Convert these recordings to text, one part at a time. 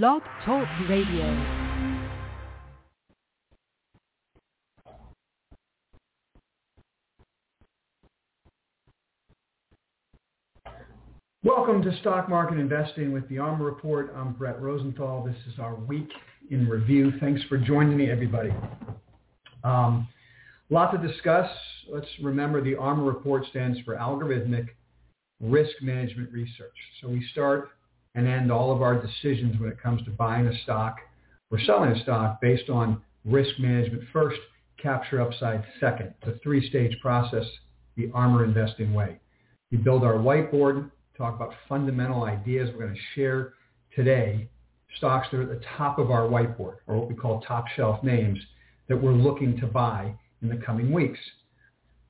Blog Talk Radio. Welcome to Stock Market Investing with the ARMR Report. I'm Bret Rosenthal. This is our week in review. Thanks for joining me, everybody. Um, lot to discuss. Let's remember the ARMR Report stands for Algorithmic Risk Management Research. So we start and end all of our decisions when it comes to buying a stock or selling a stock based on risk management first, capture upside second. A three-stage process, the ARMR investing way. We build our whiteboard, talk about fundamental ideas we're going to share today, stocks that are at the top of our whiteboard, or what we call top shelf names, that we're looking to buy in the coming weeks.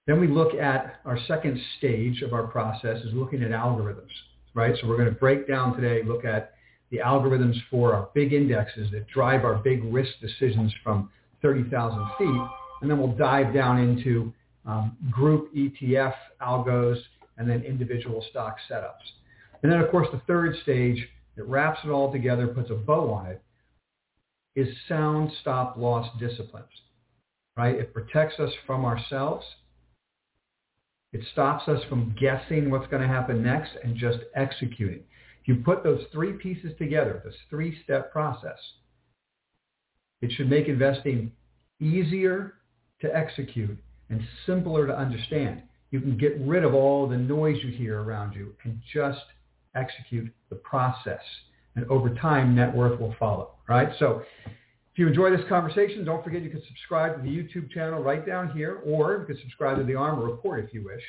Then we look at our second stage of our process is looking at algorithms, right? So we're going to break down today, look at the algorithms for our big indexes that drive our big risk decisions from 30,000 feet. And then we'll dive down into um, group ETF algos and then individual stock setups. And then, of course, the third stage that wraps it all together, puts a bow on it, is sound stop loss disciplines, right? It protects us from ourselves. It stops us from guessing what's going to happen next and just executing. If you put those three pieces together, this three-step process, it should make investing easier to execute and simpler to understand. You can get rid of all the noise you hear around you and just execute the process. And over time, net worth will follow, right? So if you enjoy this conversation, don't forget you can subscribe to the YouTube channel right down here, or you can subscribe to the ARMR Report if you wish.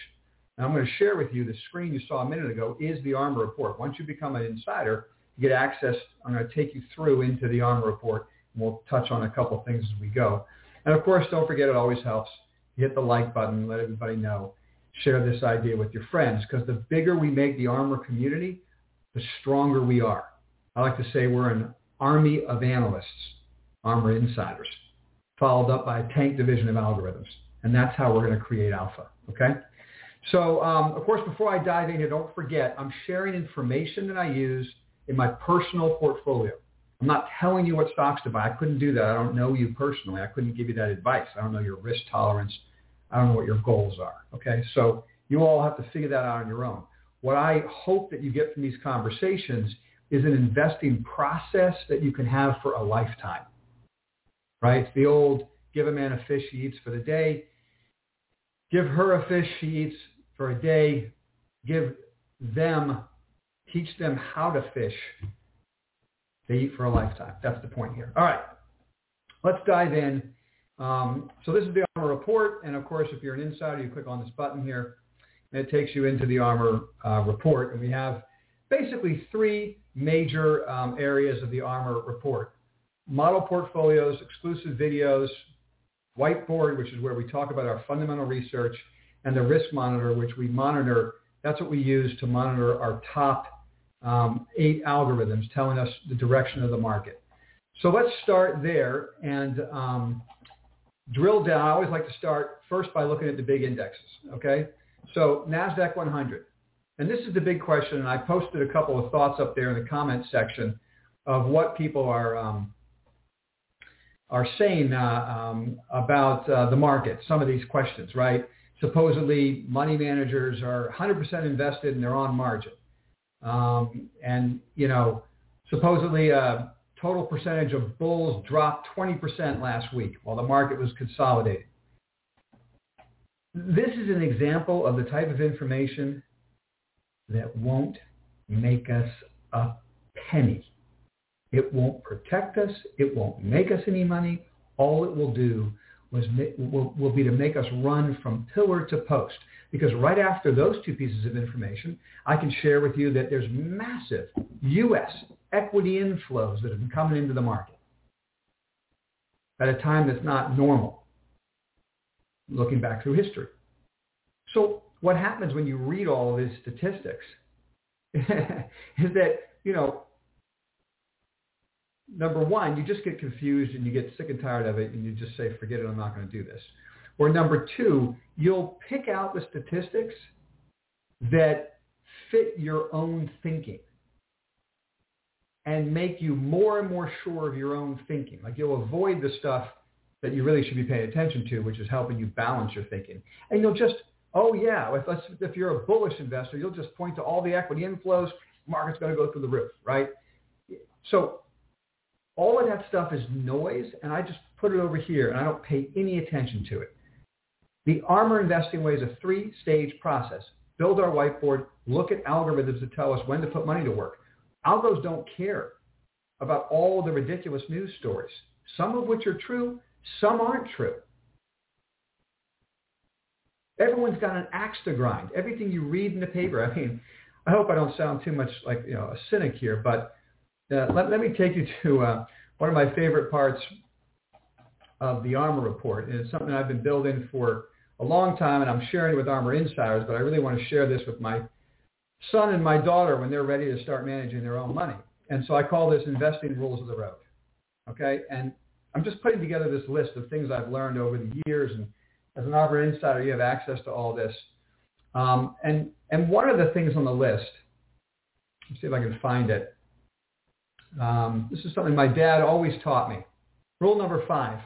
And I'm going to share with you the screen you saw a minute ago is the ARMR Report. Once you become an insider, you get access. I'm going to take you through into the ARMR Report, and we'll touch on a couple of things as we go. And of course, don't forget it always helps. Hit the like button, let everybody know share this idea with your friends because the bigger we make the ARMR community, the stronger we are. I like to say we're an army of analysts, ARMR insiders, followed up by a tank division of algorithms. And that's how we're going to create alpha. Okay? So, um, of course, before I dive in here, don't forget, I'm sharing information that I use in my personal portfolio. I'm not telling you what stocks to buy. I couldn't do that. I don't know you personally. I couldn't give you that advice. I don't know your risk tolerance I don't know what your goals are. Okay, so you all have to figure that out on your own. What I hope that you get from these conversations is an investing process that you can have for a lifetime. Right? The old give a man a fish he eats for the day. Give her a fish she eats for a day. Give them, teach them how to fish. They eat for a lifetime. That's the point here. All right. Let's dive in um, so this is the ARMR report. And of course, if you're an insider, you click on this button here and it takes you into the ARMR uh, report. And we have basically three major um, areas of the ARMR report. Model portfolios, exclusive videos, whiteboard, which is where we talk about our fundamental research, and the risk monitor, which we monitor. That's what we use to monitor our top um, eight algorithms telling us the direction of the market. So let's start there. And um, drill down, I always like to start first by looking at the big indexes, okay? So NASDAQ 100. And this is the big question, and I posted a couple of thoughts up there in the comments section of what people are um, are saying uh, um, about uh, the market, some of these questions, right? Supposedly money managers are 100% invested and they're on margin. Um, and, you know, supposedly a total percentage of bulls dropped 20% last week while the market was consolidating. This is an example of the type of information that won't make us a penny. It won't protect us. It won't make us any money. All it will do was will, will be to make us run from pillar to post. Because right after those two pieces of information, I can share with you that there's massive U.S equity inflows that have been coming into the market at a time that's not normal, looking back through history. So what happens when you read all of these statistics is that, you know, number one, you just get confused and you get sick and tired of it and you just say, forget it, I'm not going to do this. Or number two, you'll pick out the statistics that fit your own thinking. and make you more and more sure of your own thinking. Like you'll avoid the stuff that you really should be paying attention to, which is helping you balance your thinking. And you'll just, oh yeah, if, if you're a bullish investor, you'll just point to all the equity inflows, market's going to go through the roof, right? So all of that stuff is noise, and I just put it over here, and I don't pay any attention to it. The ARMR investing way is a three-stage process. Build our whiteboard, look at algorithms that tell us when to put money to work. Algos don't care about all the ridiculous news stories, some of which are true, some aren't true. Everyone's got an axe to grind. Everything you read in the paper. I mean, I hope I don't sound too much like you know a cynic here, but let, let me take you to uh, one of my favorite parts of the ARMR report, and it's something I've been building for a long time, and I'm sharing it with ARMR Insiders, but I really want to share this with my son and my daughter when they're ready to start managing their own money. And so I call this investing rules of the road. Okay, and I'm just putting together this list of things I've learned over the years, and as an ARMR Insider, you have access to all this. Um, and and one of the things on the list, let's see if I can find it. Um, this is something my dad always taught me. Rule number five,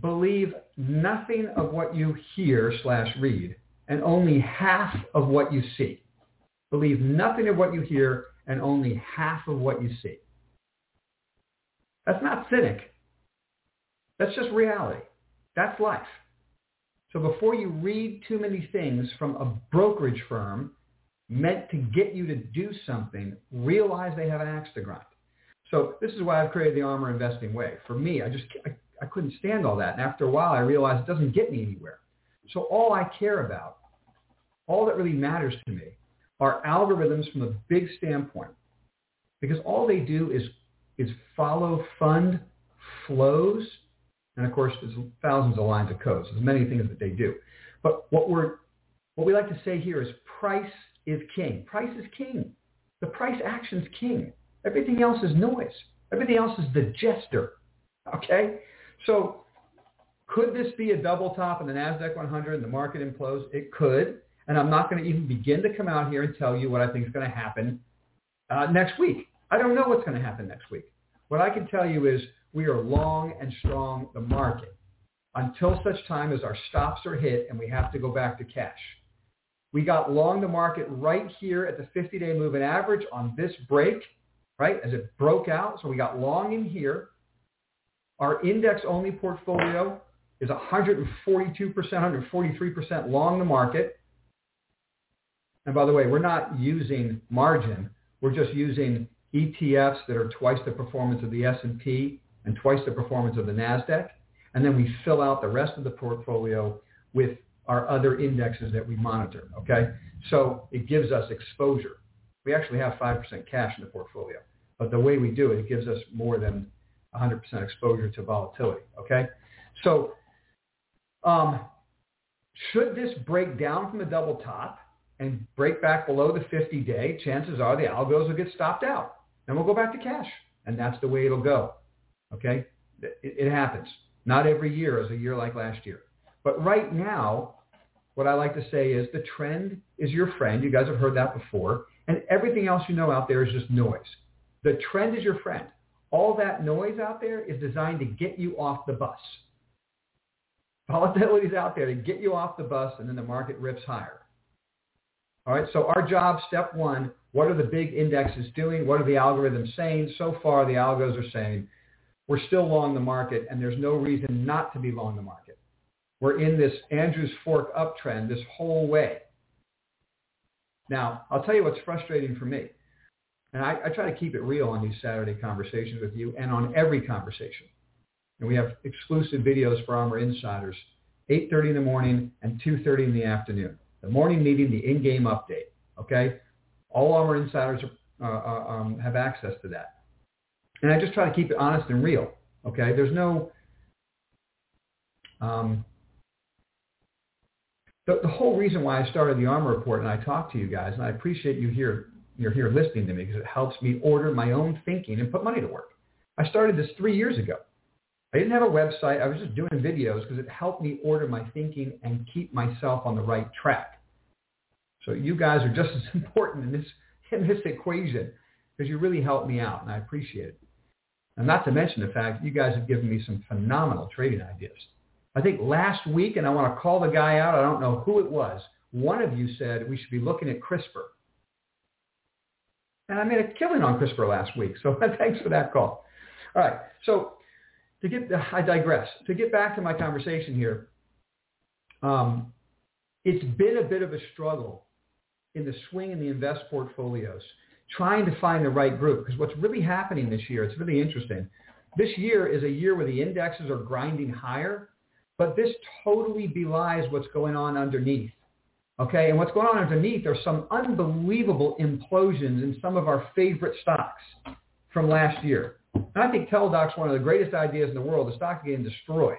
believe nothing of what you hear slash read and only half of what you see. Believe nothing of what you hear and only half of what you see. That's not cynic. That's just reality. That's life. So before you read too many things from a brokerage firm meant to get you to do something, realize they have an axe to grind. So this is why I've created the ARMR Investing Way. For me, I just I, I couldn't stand all that. And after a while, I realized it doesn't get me anywhere. So all I care about, all that really matters to me, are algorithms from a big standpoint. Because all they do is, is follow fund flows. And of course, there's thousands of lines of code. So there's many things that they do. But what, we're, what we like to say here is price is king. Price is king. The price action is king. Everything else is noise. Everything else is the jester. Okay? So could this be a double top in the NASDAQ 100 and the market implodes? It could. And I'm not going to even begin to come out here and tell you what I think is going to happen uh, next week. I don't know what's going to happen next week. What I can tell you is we are long and strong the market until such time as our stops are hit and we have to go back to cash. We got long the market right here at the 50-day moving average on this break right, as it broke out. So we got long in here. Our index-only portfolio is 142%, 143% long the market. And by the way, we're not using margin. We're just using ETFs that are twice the performance of the S&P and twice the performance of the NASDAQ. And then we fill out the rest of the portfolio with our other indexes that we monitor. Okay. So it gives us exposure we actually have 5% cash in the portfolio. But the way we do it, it gives us more than 100% exposure to volatility. Okay? So um, should this break down from the double top and break back below the 50-day, chances are the algos will get stopped out. And we'll go back to cash. And that's the way it'll go. Okay? It, it happens. Not every year is a year like last year. But right now, what I like to say is the trend is your friend. You guys have heard that before. And everything else you know out there is just noise. The trend is your friend. All that noise out there is designed to get you off the bus. Volatility is out there to get you off the bus and then the market rips higher. All right, so our job, step one, what are the big indexes doing? What are the algorithms saying? So far, the algos are saying we're still long the market and there's no reason not to be long the market. We're in this Andrews Fork uptrend this whole way. Now, I'll tell you what's frustrating for me. And I, I try to keep it real on these Saturday conversations with you and on every conversation. And we have exclusive videos for ARMR Insiders, 8.30 in the morning and 2.30 in the afternoon. The morning meeting, the in-game update, okay? All ARMR Insiders are, uh, um, have access to that. And I just try to keep it honest and real, okay? There's no um, the, the whole reason why I started the ARMR Report and I talk to you guys, and I appreciate you here, you're here listening to me because it helps me order my own thinking and put money to work. I started this three years ago. I didn't have a website. I was just doing videos because it helped me order my thinking and keep myself on the right track. So you guys are just as important in this in this equation because you really helped me out, and I appreciate it. And not to mention the fact you guys have given me some phenomenal trading ideas. I think last week, and I want to call the guy out, I don't know who it was, one of you said we should be looking at CRISPR. And I made a killing on CRISPR last week, so thanks for that call. All right, so to get, I digress. To get back to my conversation here, um, it's been a bit of a struggle in the swing and the invest portfolios, trying to find the right group. Because what's really happening this year, it's really interesting. This year is a year where the indexes are grinding higher, but this totally belies what's going on underneath. Okay, and what's going on underneath are some unbelievable implosions in some of our favorite stocks from last year. And I think Teladoc's one of the greatest ideas in the world. The stock's getting destroyed.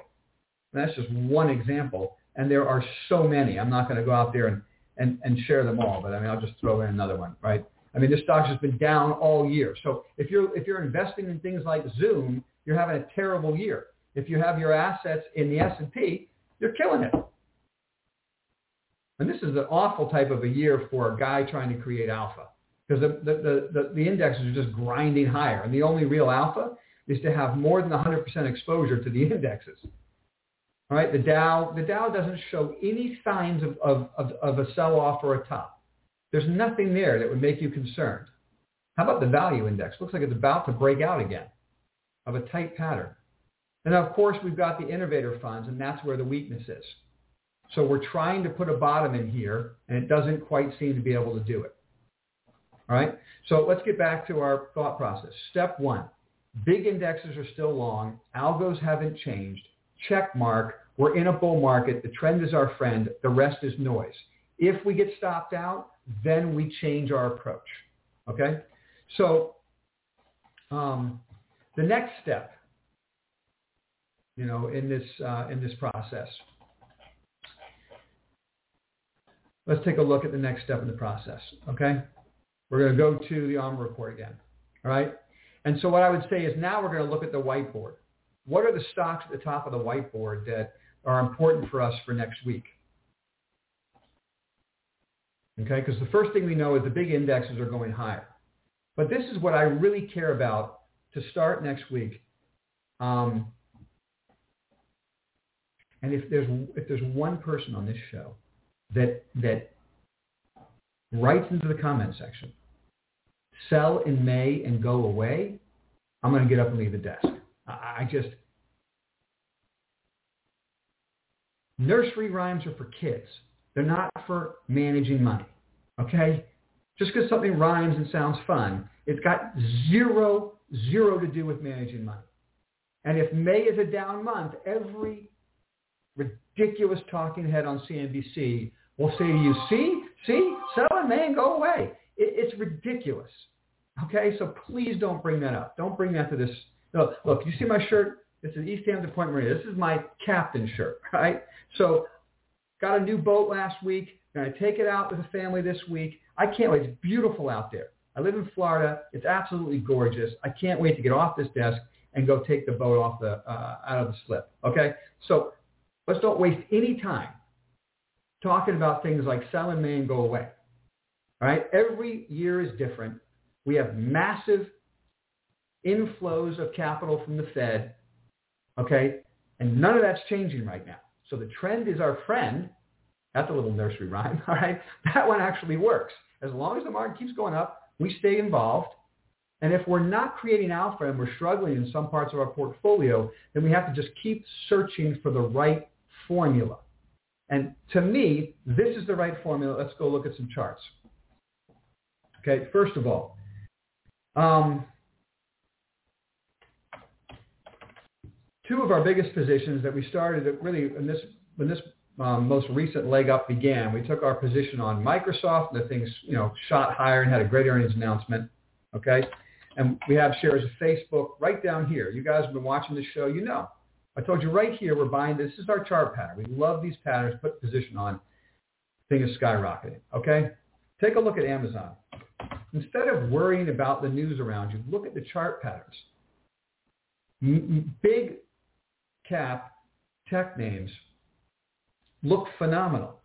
And that's just one example. And there are so many. I'm not going to go out there and, and, and share them all, but I mean, I'll just throw in another one, right? I mean, this stock has been down all year. So if you're, if you're investing in things like Zoom, you're having a terrible year. If you have your assets in the S&P, you're killing it. And this is an awful type of a year for a guy trying to create alpha because the, the, the, the, indexes are just grinding higher. And the only real alpha is to have more than 100% exposure to the indexes. All right, the Dow, the Dow doesn't show any signs of, of, of, of a sell-off or a top. There's nothing there that would make you concerned. How about the value index? Looks like it's about to break out again of a tight pattern. And of course, we've got the innovator funds, and that's where the weakness is. So we're trying to put a bottom in here, and it doesn't quite seem to be able to do it. All right? So let's get back to our thought process. Step one, big indexes are still long. Algos haven't changed. Check mark. We're in a bull market. The trend is our friend. The rest is noise. If we get stopped out, then we change our approach. Okay? So um, the next step, you know, in this, uh, in this process, let's take a look at the next step in the process. Okay? We're going to go to the ARMR report again. All right? And so what I would say is now we're going to look at the whiteboard. What are the stocks at the top of the whiteboard that are important for us for next week? Okay, because the first thing we know is the big indexes are going higher. But this is what I really care about to start next week. Um, and if there's if there's one person on this show that that writes into the comment section, sell in May and go away, I'm going to get up and leave the desk. I just nursery rhymes are for kids. They're not for managing money. Okay? Just because something rhymes and sounds fun, it's got zero, zero to do with managing money. And if May is a down month, every ridiculous talking head on CNBC will say to you, see, see, sell May and go away. It, it's ridiculous. Okay, so please don't bring that up. Don't bring that to this. Look, look you see my shirt? This is East Hampton Point Marina. This is my captain shirt, right? So got a new boat last week. Going to take it out with the family this week. I can't wait. It's beautiful out there. I live in Florida. It's absolutely gorgeous. I can't wait to get off this desk and go take the boat off the uh, out of the slip. Okay, so let's don't waste any time talking about things like sell in May and go away. All right, every year is different. We have massive inflows of capital from the Fed. Okay, and none of that's changing right now. So the trend is our friend. That's a little nursery rhyme. All right, that one actually works. As long as the market keeps going up, we stay involved. And if we're not creating alpha and we're struggling in some parts of our portfolio, then we have to just keep searching for the right formula. And to me, this is the right formula. Let's go look at some charts. Okay, first of all, um, two of our biggest positions that we started really in this when this um, most recent leg up began, we took our position on Microsoft. And the things you know shot higher and had a great earnings announcement. Okay, and we have shares of Facebook right down here. You guys have been watching the show. You know, I told you right here we're buying. This is our chart pattern. We love these patterns. Put position on. Thing is skyrocketing. Okay, take a look at Amazon. Instead of worrying about the news around you, look at the chart patterns. big cap tech names look phenomenal.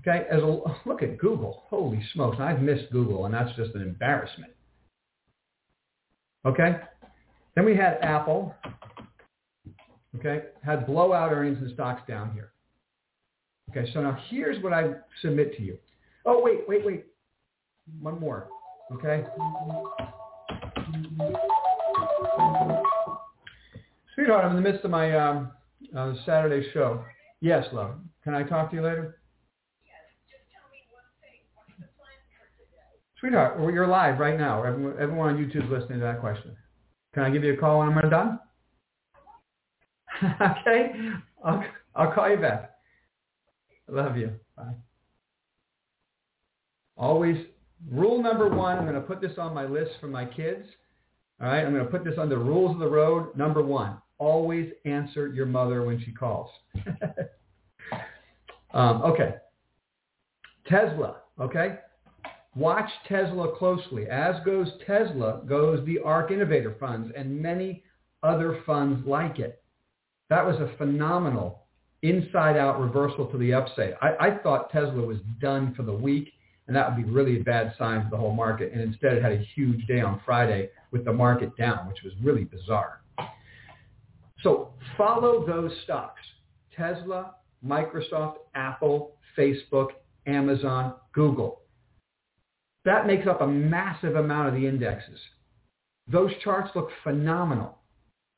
Okay, as a look at Google. Holy smokes, I've missed Google, and that's just an embarrassment. Okay, then we had Apple. Okay, had blowout earnings and stocks down here. Okay, so now here's what I submit to you. Oh wait, wait, wait, one more. Okay. Sweetheart, I'm in the midst of my um, uh, Saturday show. Yes, love. Can I talk to you later? Yes, just tell me one thing, what is the plan for today? Sweetheart, you're live right now. Everyone, everyone on YouTube is listening to that question. Can I give you a call when I'm done? okay, I'll, I'll call you back. I love you. Bye. Always, rule number one, I'm going to put this on my list for my kids. All right, I'm going to put this under rules of the road. Number one, always answer your mother when she calls. um, okay. Tesla, okay? Watch Tesla closely. As goes Tesla, goes the ARK Innovator Funds and many other funds like it. That was a phenomenal inside-out reversal to the upside. I, I thought Tesla was done for the week, and that would be really a bad sign for the whole market. And instead, it had a huge day on Friday with the market down, which was really bizarre. So follow those stocks. Tesla, Microsoft, Apple, Facebook, Amazon, Google. That makes up a massive amount of the indexes. Those charts look phenomenal.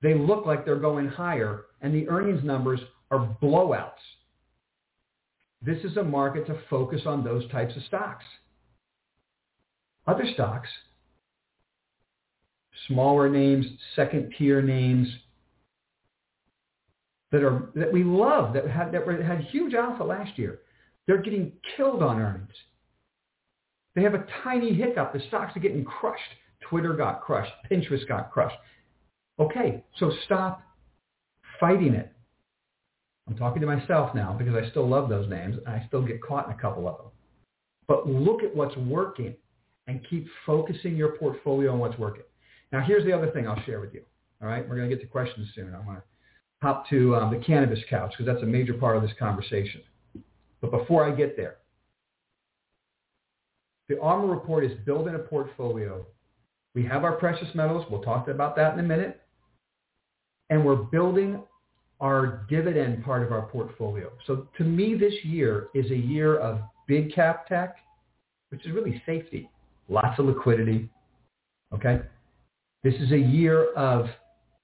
They look like they're going higher, and the earnings numbers are blowouts. This is a market to focus on those types of stocks. Other stocks, smaller names, second tier names that are that we love that had that had huge alpha last year, they're getting killed on earnings. They have a tiny hiccup. The stocks are getting crushed. Twitter got crushed. Pinterest got crushed. Okay, so stop fighting it. I'm talking to myself now because I still love those names and I still get caught in a couple of them. But look at what's working and keep focusing your portfolio on what's working. Now, here's the other thing I'll share with you. All right, we're going to get to questions soon. I want to hop to um, the cannabis couch because that's a major part of this conversation. But before I get there, the ARMR report is building a portfolio. We have our precious metals. We'll talk about that in a minute. And we're building our dividend part of our portfolio. So to me, this year is a year of big cap tech, which is really safety, lots of liquidity. Okay. This is a year of,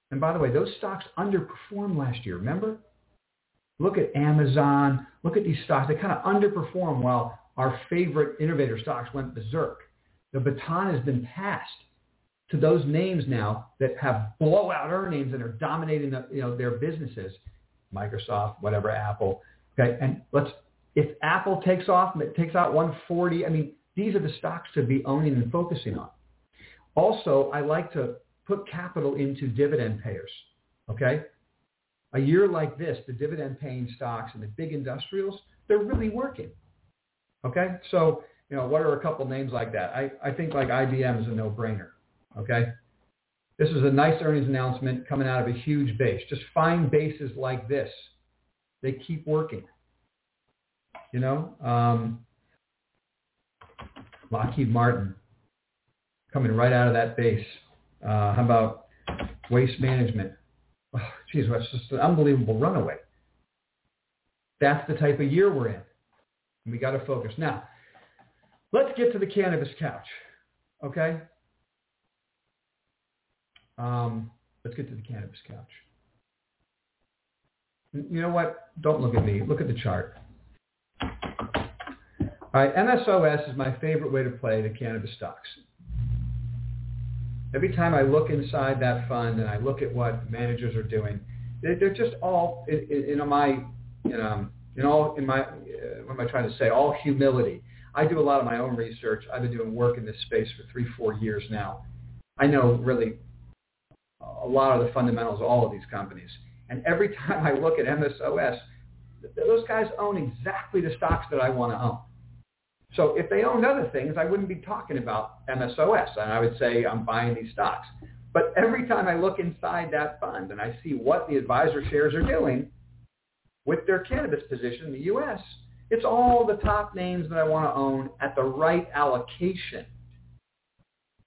and by the way, those stocks underperformed last year. Remember? Look at Amazon. Look at these stocks. They kind of underperform while our favorite innovator stocks went berserk. The baton has been passed to those names now that have blowout earnings and are dominating the, you know, their businesses, Microsoft, whatever, Apple. Okay, and let's if Apple takes off and it takes out 140, I mean, these are the stocks to be owning and focusing on. Also, I like to put capital into dividend payers. Okay, a year like this, the dividend paying stocks and the big industrials, they're really working. Okay, so you know, what are a couple names like that? I, I think like IBM is a no-brainer. Okay? This is a nice earnings announcement coming out of a huge base. Just find bases like this. They keep working. You know, um, Lockheed Martin coming right out of that base. Uh, how about waste management? Oh, that's just an unbelievable runaway. That's the type of year we're in. We got to focus. Now, let's get to the cannabis couch. Okay? Um, let's get to the cannabis couch. You know what? Don't look at me. Look at the chart. All right, MSOS is my favorite way to play the cannabis stocks. Every time I look inside that fund and I look at what managers are doing, they're just all in, in my, you know, in all in my, what am I trying to say? All humility. I do a lot of my own research. I've been doing work in this space for three, four years now. I know really a lot of the fundamentals of all of these companies. And every time I look at MSOS, those guys own exactly the stocks that I want to own. So if they owned other things, I wouldn't be talking about MSOS, and I would say I'm buying these stocks. But every time I look inside that fund and I see what the advisor shares are doing with their cannabis position in the U.S., It's all the top names that I want to own at the right allocation.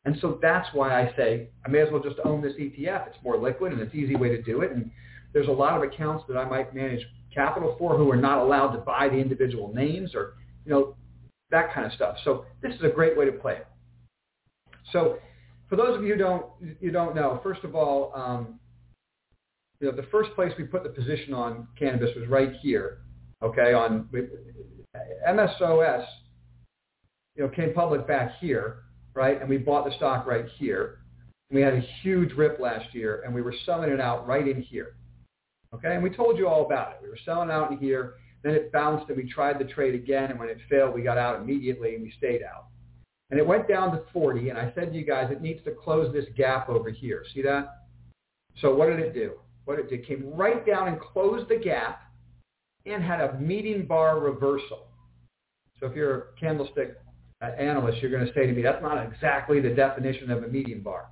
And so that's why I say I may as well just own this ETF. It's more liquid and it's an easy way to do it. And there's a lot of accounts that I might manage capital for who are not allowed to buy the individual names or, you know, that kind of stuff. So this is a great way to play it. So for those of you who don't, you don't know, first of all, um, you know, the first place we put the position on cannabis was right here, okay, on MSOS, you know, came public back here, right, and we bought the stock right here. We had a huge rip last year, and we were selling it out right in here. Okay, and we told you all about it. We were selling out in here. Then it bounced, and we tried the trade again. And when it failed, we got out immediately, and we stayed out. And it went down to 40. And I said to you guys, it needs to close this gap over here. See that? So what did it do? What it did came right down and closed the gap, and had a meeting bar reversal. So if you're a candlestick uh, analyst, you're going to say to me, that's not exactly the definition of a meeting bar.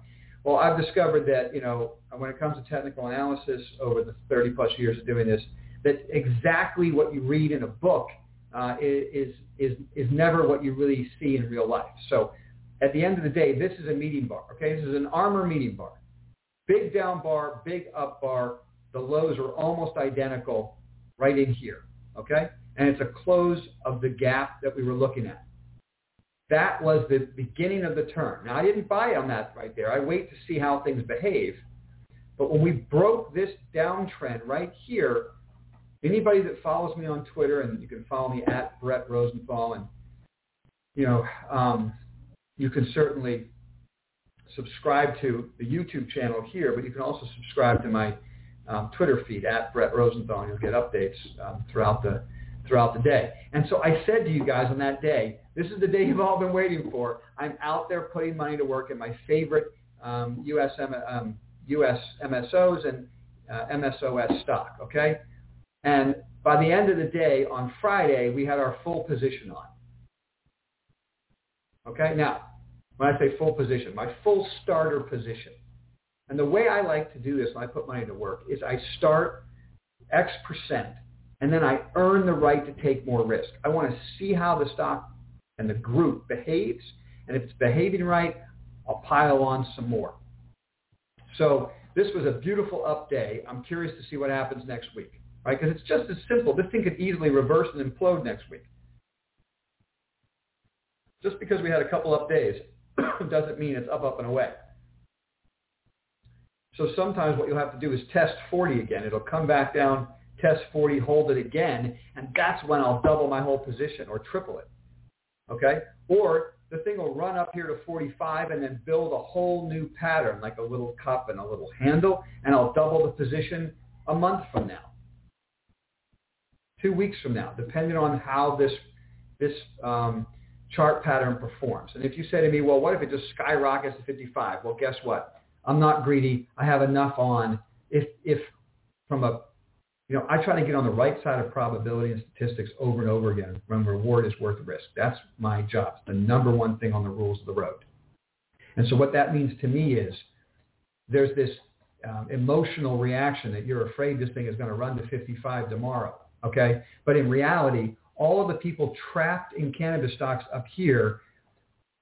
Well, I've discovered that, you know, when it comes to technical analysis over the 30 plus years of doing this, that exactly what you read in a book uh, is, is, is never what you really see in real life. So at the end of the day, this is a meeting bar, okay? This is an ARMR meeting bar. Big down bar, big up bar. The lows are almost identical right in here, okay? And it's a close of the gap that we were looking at. That was the beginning of the turn. Now, I didn't buy on that right there. I wait to see how things behave. But when we broke this downtrend right here, anybody that follows me on Twitter, and you can follow me at Bret Rosenthal, and you know, um, you can certainly subscribe to the YouTube channel here, but you can also subscribe to my um, Twitter feed at Bret Rosenthal, you'll get updates um, throughout the throughout the day. And so I said to you guys on that day, this is the day you've all been waiting for. I'm out there putting money to work in my favorite um, US, um, US MSOs and uh, MSOS stock, okay? And by the end of the day, on Friday, we had our full position on. Okay, now, when I say full position, my full starter position. And the way I like to do this when I put money to work is I start X percent and then I earn the right to take more risk. I want to see how the stock and the group behaves, and if it's behaving right, I'll pile on some more. So this was a beautiful up day. I'm curious to see what happens next week, right? Because it's just as simple. This thing could easily reverse and implode next week. Just because we had a couple up days doesn't mean it's up, up, and away. So sometimes what you'll have to do is test 40 again. It'll come back down test 40, hold it again, and that's when I'll double my whole position or triple it. Okay? Or the thing will run up here to 45 and then build a whole new pattern, like a little cup and a little handle, and I'll double the position a month from now, two weeks from now, depending on how this this um, chart pattern performs. And if you say to me, well, what if it just skyrockets to 55? Well, guess what? I'm not greedy. I have enough on. If if from a you know, I try to get on the right side of probability and statistics over and over again when reward is worth risk. That's my job. It's the number one thing on the rules of the road. And so what that means to me is there's this um, emotional reaction that you're afraid this thing is going to run to 55 tomorrow. Okay. But in reality, all of the people trapped in cannabis stocks up here,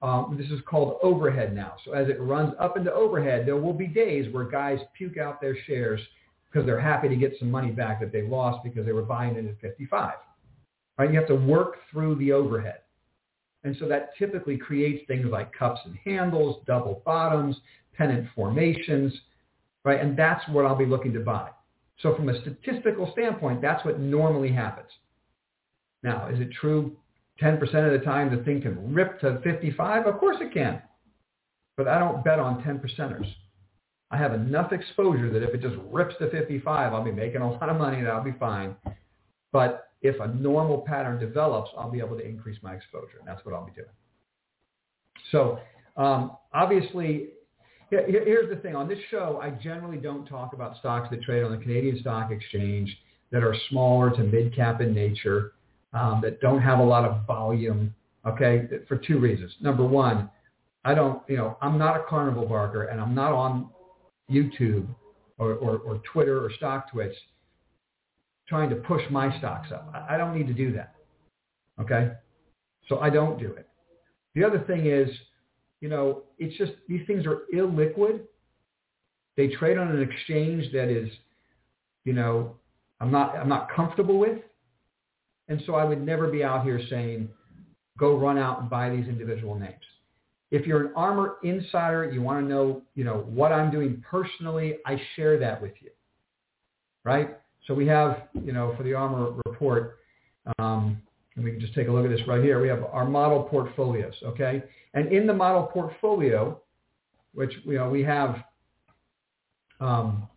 um, this is called overhead now. So as it runs up into overhead, there will be days where guys puke out their shares because they're happy to get some money back that they lost because they were buying it at 55. Right? You have to work through the overhead. And so that typically creates things like cups and handles, double bottoms, pennant formations, right? And that's what I'll be looking to buy. So from a statistical standpoint, that's what normally happens. Now, is it true 10% of the time the thing can rip to 55? Of course it can. But I don't bet on 10 percenters. I have enough exposure that if it just rips to 55, I'll be making a lot of money and I'll be fine. But if a normal pattern develops, I'll be able to increase my exposure. And that's what I'll be doing. So um, obviously, here's the thing. On this show, I generally don't talk about stocks that trade on the Canadian Stock Exchange that are smaller to mid-cap in nature, um, that don't have a lot of volume, okay, for two reasons. Number one, I don't, you know, I'm not a carnival barker and I'm not on YouTube or, or, or Twitter or StockTwits trying to push my stocks up. I don't need to do that. Okay? So I don't do it. The other thing is, you know, it's just these things are illiquid. They trade on an exchange that is, you know, I'm not I'm not comfortable with. And so I would never be out here saying, go run out and buy these individual names. If you're an ARMR insider, you want to know, you know, what I'm doing personally, I share that with you. Right? So we have, you know, for the ARMR report, um, and we can just take a look at this right here. We have our model portfolios, okay? And in the model portfolio, which you know, we have um,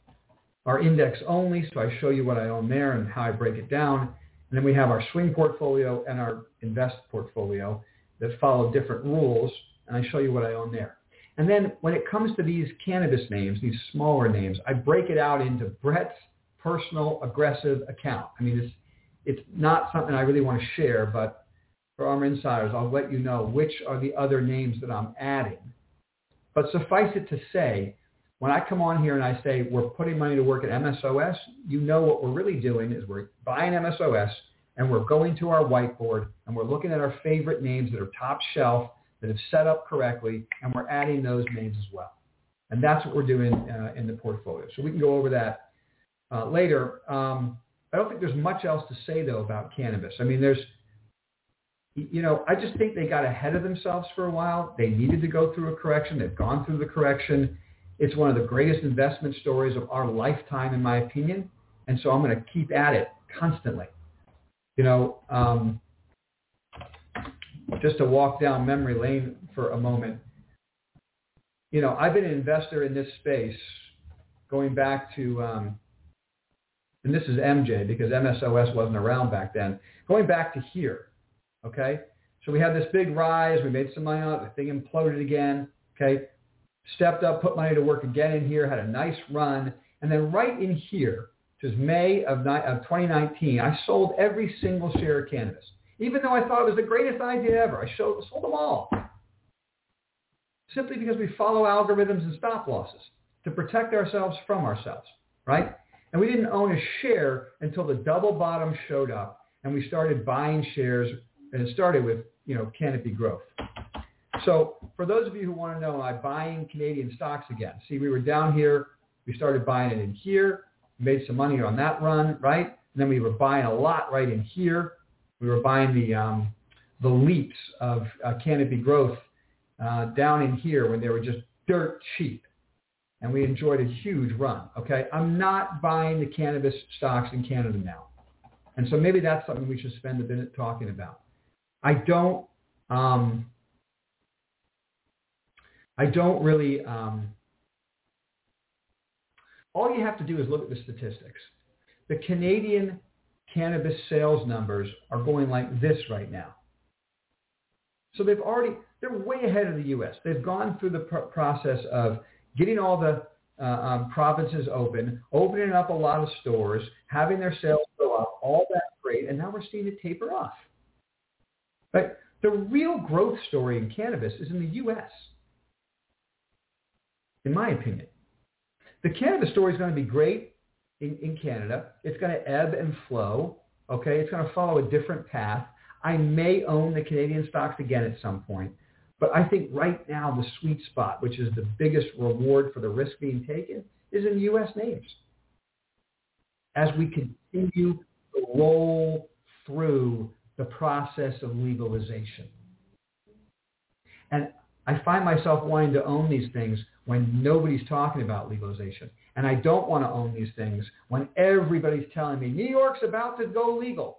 our index only, so I show you what I own there and how I break it down. And then we have our swing portfolio and our invest portfolio that follow different rules, and I show you what I own there. And then when it comes to these cannabis names, these smaller names, I break it out into Brett's personal aggressive account. I mean, it's it's not something I really want to share, but for ARMR insiders, I'll let you know which are the other names that I'm adding. But suffice it to say, when I come on here and I say we're putting money to work at MSOS, you know what we're really doing is we're buying MSOS and we're going to our whiteboard and we're looking at our favorite names that are top shelf, that have set up correctly, and we're adding those names as well. And that's what we're doing uh, in the portfolio. So we can go over that uh, later. Um, I don't think there's much else to say though about cannabis. I mean, there's, you know, I just think they got ahead of themselves for a while. They needed to go through a correction. They've gone through the correction. It's one of the greatest investment stories of our lifetime, in my opinion. And so I'm going to keep at it constantly. You know, um, just to walk down memory lane for a moment. You know, I've been an investor in this space going back to um, and this is MJ because MSOS wasn't around back then. Going back to here, okay? So we had this big rise. We made some money on it. The thing imploded again, okay? Stepped up, put money to work again in here, had a nice run. And then right in here, which is May of, of 2019, I sold every single share of cannabis. Even though I thought it was the greatest idea ever. I sold them all. Simply because we follow algorithms and stop losses to protect ourselves from ourselves, right? And we didn't own a share until the double bottom showed up and we started buying shares and it started with, you know, canopy growth. So for those of you who want to know, I'm buying Canadian stocks again. See, we were down here. We started buying it in here. Made some money on that run, right? And then we were buying a lot right in here. We were buying the um, the leaps of uh, canopy growth uh, down in here when they were just dirt cheap and we enjoyed a huge run. Okay, I'm not buying the cannabis stocks in Canada now, and so maybe that's something we should spend a minute talking about. I don't. Um, I don't really. Um, all you have to do is look at the statistics. The Canadian cannabis sales numbers are going like this right now. So they've already, they're way ahead of the U.S. They've gone through the pr- process of getting all the uh, um, provinces open, opening up a lot of stores, having their sales go up, all that great, and now we're seeing it taper off. But the real growth story in cannabis is in the U.S., in my opinion. The cannabis story is going to be great in, in Canada. It's going to ebb and flow. Okay, it's going to follow a different path. I may own the Canadian stocks again at some point. But I think right now the sweet spot, which is the biggest reward for the risk being taken, is in U.S. names. As we continue to roll through the process of legalization. And I find myself wanting to own these things when nobody's talking about legalization. And I don't want to own these things when everybody's telling me New York's about to go legal.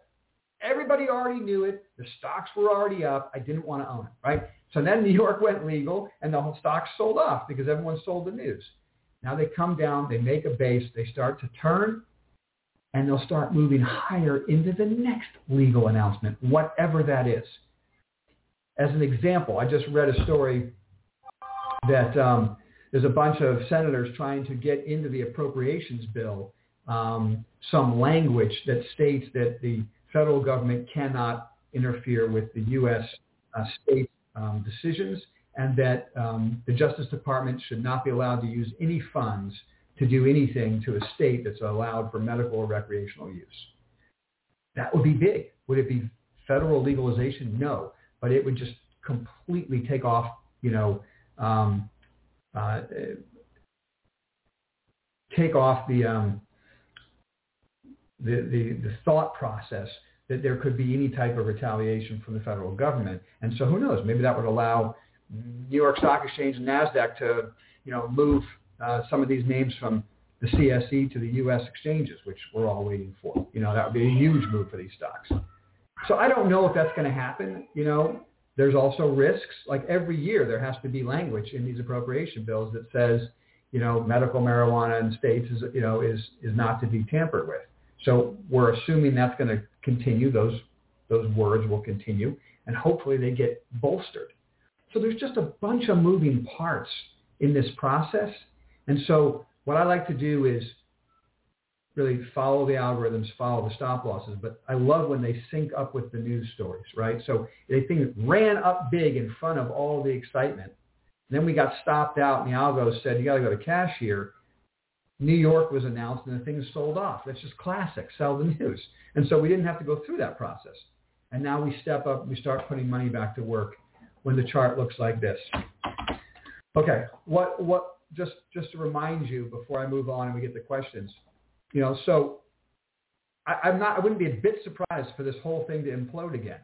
Everybody already knew it. The stocks were already up. I didn't want to own it, right? So then New York went legal and the whole stocks sold off because everyone sold the news. Now they come down, they make a base, they start to turn, and they'll start moving higher into the next legal announcement, whatever that is. As an example, I just read a story that um, there's a bunch of senators trying to get into the appropriations bill um, some language that states that the federal government cannot interfere with the U.S. Uh, state um, decisions and that um, the Justice Department should not be allowed to use any funds to do anything to a state that's allowed for medical or recreational use. That would be big. Would it be Federal legalization, no, but it would just completely take off, you know, um, uh, take off the, um, the, the, the thought process that there could be any type of retaliation from the federal government. And so who knows, maybe that would allow New York Stock Exchange and NASDAQ to, you know, move uh, some of these names from the CSE to the U.S. exchanges, which we're all waiting for. You know, that would be a huge move for these stocks. So I don't know if that's going to happen. You know, there's also risks. Like every year, there has to be language in these appropriation bills that says, you know, medical marijuana in states is, you know, is is not to be tampered with. So we're assuming that's going to continue. Those those words will continue, and hopefully they get bolstered. So there's just a bunch of moving parts in this process, and so what I like to do is really follow the algorithms, follow the stop losses. But I love when they sync up with the news stories, right? So they think ran up big in front of all the excitement. Then we got stopped out, and the algo said you got to go to cash here. New York was announced, and the thing sold off. That's just classic, sell the news. And so we didn't have to go through that process. And now we step up, we start putting money back to work when the chart looks like this. Okay, what what just just to remind you before I move on and we get the questions, you know, so I, I'm not I wouldn't be a bit surprised for this whole thing to implode again,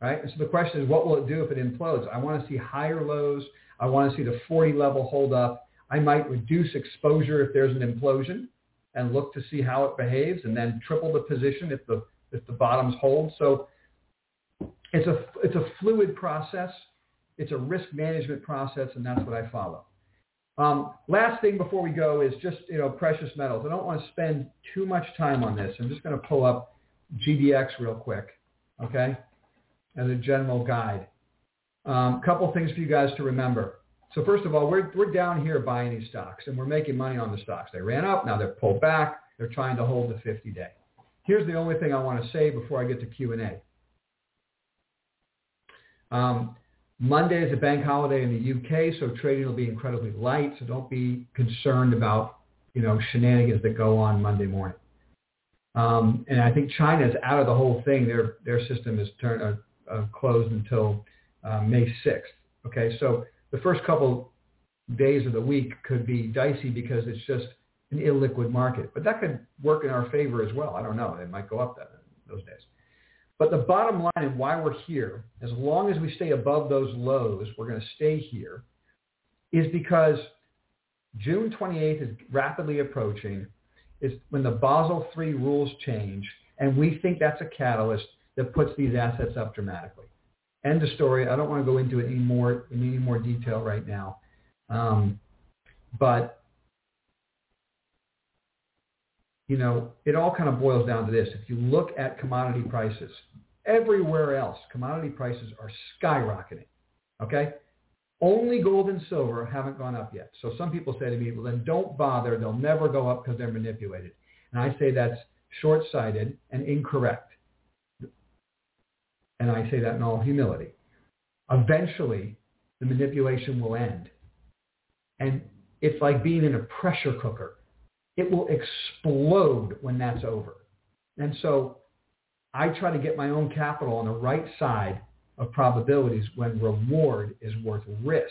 right? And so the question is, what will it do if it implodes? I want to see higher lows. I want to see the 40 level hold up. I might reduce exposure if there's an implosion and look to see how it behaves, and then triple the position if the if the bottoms hold. So it's a it's a fluid process. It's a risk management process, and that's what I follow. Um, last thing before we go is just, you know, precious metals. I don't want to spend too much time on this. I'm just going to pull up GDX real quick, okay, as a general guide. A um, couple things for you guys to remember. So first of all, we're, we're down here buying these stocks, and we're making money on the stocks. They ran up. Now they're pulled back. They're trying to hold the 50-day. Here's the only thing I want to say before I get to Q&A. Um, Monday is a bank holiday in the UK, so trading will be incredibly light. So don't be concerned about you know shenanigans that go on Monday morning. Um, and I think China is out of the whole thing. Their their system is turned uh, uh, closed until uh, May 6th. Okay, so the first couple days of the week could be dicey because it's just an illiquid market, but that could work in our favor as well. I don't know. It might go up that those days. But the bottom line and why we're here, as long as we stay above those lows, we're going to stay here, is because June 28th is rapidly approaching, is when the Basel III rules change, and we think that's a catalyst that puts these assets up dramatically. End of story. I don't want to go into it any more in any more detail right now, um, but you know, it all kind of boils down to this. If you look at commodity prices, everywhere else, commodity prices are skyrocketing. Okay? Only gold and silver haven't gone up yet. So some people say to me, well, then don't bother. They'll never go up because they're manipulated. And I say that's short-sighted and incorrect. And I say that in all humility. Eventually, the manipulation will end. And it's like being in a pressure cooker it will explode when that's over. And so I try to get my own capital on the right side of probabilities when reward is worth risk.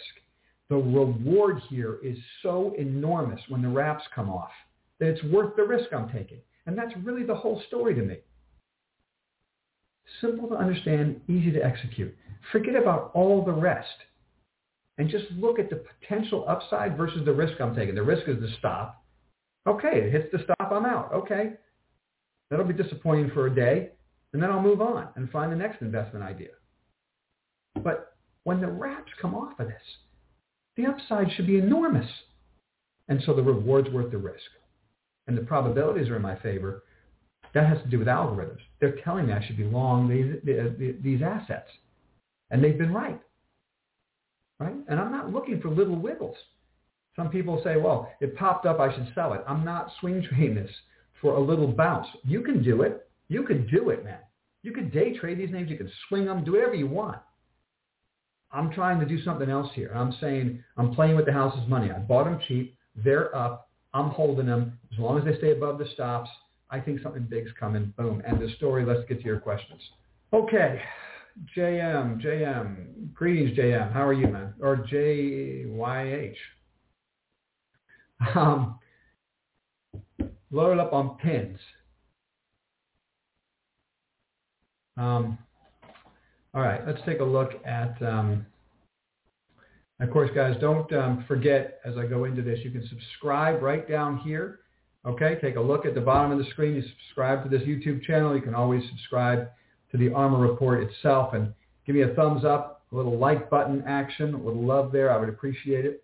The reward here is so enormous when the wraps come off that it's worth the risk I'm taking. And that's really the whole story to me. Simple to understand, easy to execute. Forget about all the rest and just look at the potential upside versus the risk I'm taking. The risk is the stop. Okay, it hits the stop, I'm out. Okay. That'll be disappointing for a day, and then I'll move on and find the next investment idea. But when the wraps come off of this, the upside should be enormous. And so the reward's worth the risk. And the probabilities are in my favor. That has to do with algorithms. They're telling me I should be long these, these assets. And they've been right. Right? And I'm not looking for little wiggles. Some people say, well, it popped up, I should sell it. I'm not swing trading this for a little bounce. You can do it. You can do it, man. You can day trade these names. You can swing them, do whatever you want. I'm trying to do something else here. I'm saying I'm playing with the house's money. I bought them cheap. They're up. I'm holding them. As long as they stay above the stops, I think something big's coming. Boom. And the story, let's get to your questions. Okay, JM, JM, greetings, JM. How are you, man? Or JYH. Um, load up on pins. Um, all right, let's take a look at, um, of course, guys, don't um, forget as I go into this, you can subscribe right down here. Okay, take a look at the bottom of the screen. You subscribe to this YouTube channel. You can always subscribe to the ARMR report itself and give me a thumbs up, a little like button action, a little love there. I would appreciate it.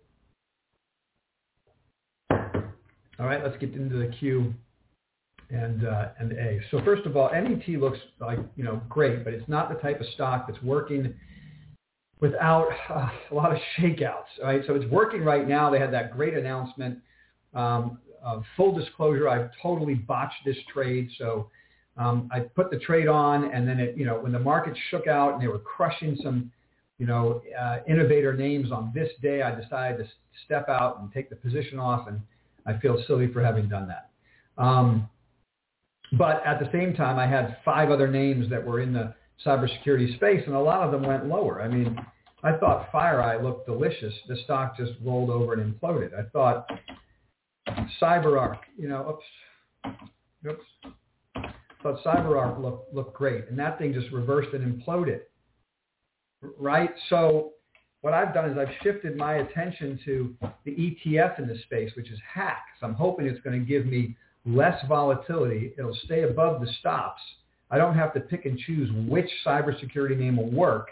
All right, let's get into the Q and uh, and A. So first of all, NET looks like you know great, but it's not the type of stock that's working without uh, a lot of shakeouts. Right, so it's working right now. They had that great announcement. Um, uh, full disclosure, I've totally botched this trade. So um, I put the trade on, and then it you know when the market shook out and they were crushing some you know uh, innovator names on this day, I decided to step out and take the position off, and I feel silly for having done that. Um, but at the same time, I had five other names that were in the cybersecurity space, and a lot of them went lower. I mean, I thought FireEye looked delicious. The stock just rolled over and imploded. I thought CyberArk, you know, oops, oops. Thought CyberArk looked looked great, and that thing just reversed and imploded. Right. So what I've done is I've shifted my attention to the ETF in this space, which is HACK. So I'm hoping it's going to give me less volatility. It'll stay above the stops. I don't have to pick and choose which cybersecurity name will work.